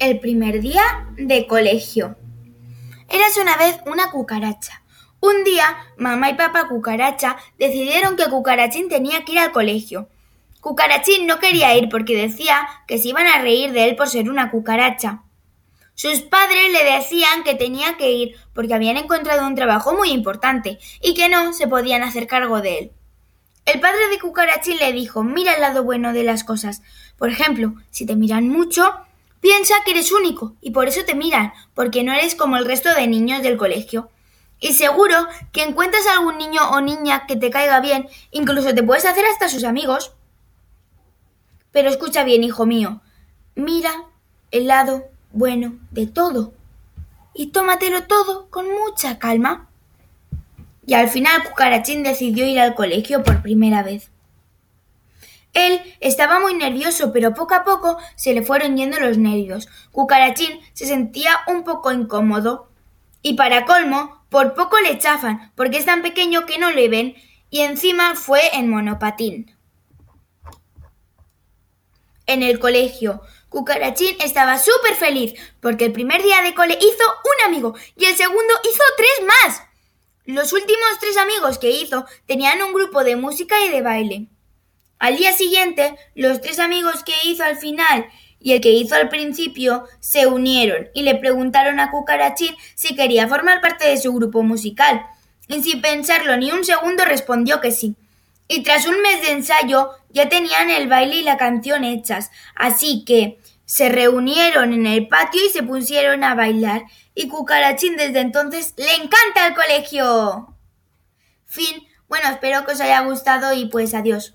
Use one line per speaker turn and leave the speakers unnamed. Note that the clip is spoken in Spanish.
El primer día de colegio. Érase una vez una cucaracha. Un día, mamá y papá cucaracha decidieron que Cucarachín tenía que ir al colegio. Cucarachín no quería ir porque decía que se iban a reír de él por ser una cucaracha. Sus padres le decían que tenía que ir porque habían encontrado un trabajo muy importante y que no se podían hacer cargo de él. El padre de Cucarachín le dijo, mira el lado bueno de las cosas. Por ejemplo, si te miran mucho, Piensa que eres único y por eso te miran, porque no eres como el resto de niños del colegio. Y seguro que encuentras algún niño o niña que te caiga bien, incluso te puedes hacer hasta sus amigos. Pero escucha bien, hijo mío, mira el lado bueno de todo y tómatelo todo con mucha calma. Y al final Cucarachín decidió ir al colegio por primera vez. Él estaba muy nervioso, pero poco a poco se le fueron yendo los nervios. Cucarachín se sentía un poco incómodo. Y para colmo, por poco le chafan, porque es tan pequeño que no le ven, y encima fue en monopatín. En el colegio, Cucarachín estaba súper feliz, porque el primer día de cole hizo un amigo y el segundo hizo tres más. Los últimos tres amigos que hizo tenían un grupo de música y de baile. Al día siguiente, los tres amigos que hizo al final y el que hizo al principio se unieron y le preguntaron a Cucarachín si quería formar parte de su grupo musical. Y sin pensarlo ni un segundo respondió que sí. Y tras un mes de ensayo ya tenían el baile y la canción hechas, así que se reunieron en el patio y se pusieron a bailar. Y Cucarachín desde entonces le encanta el colegio. Fin. Bueno, espero que os haya gustado y pues adiós.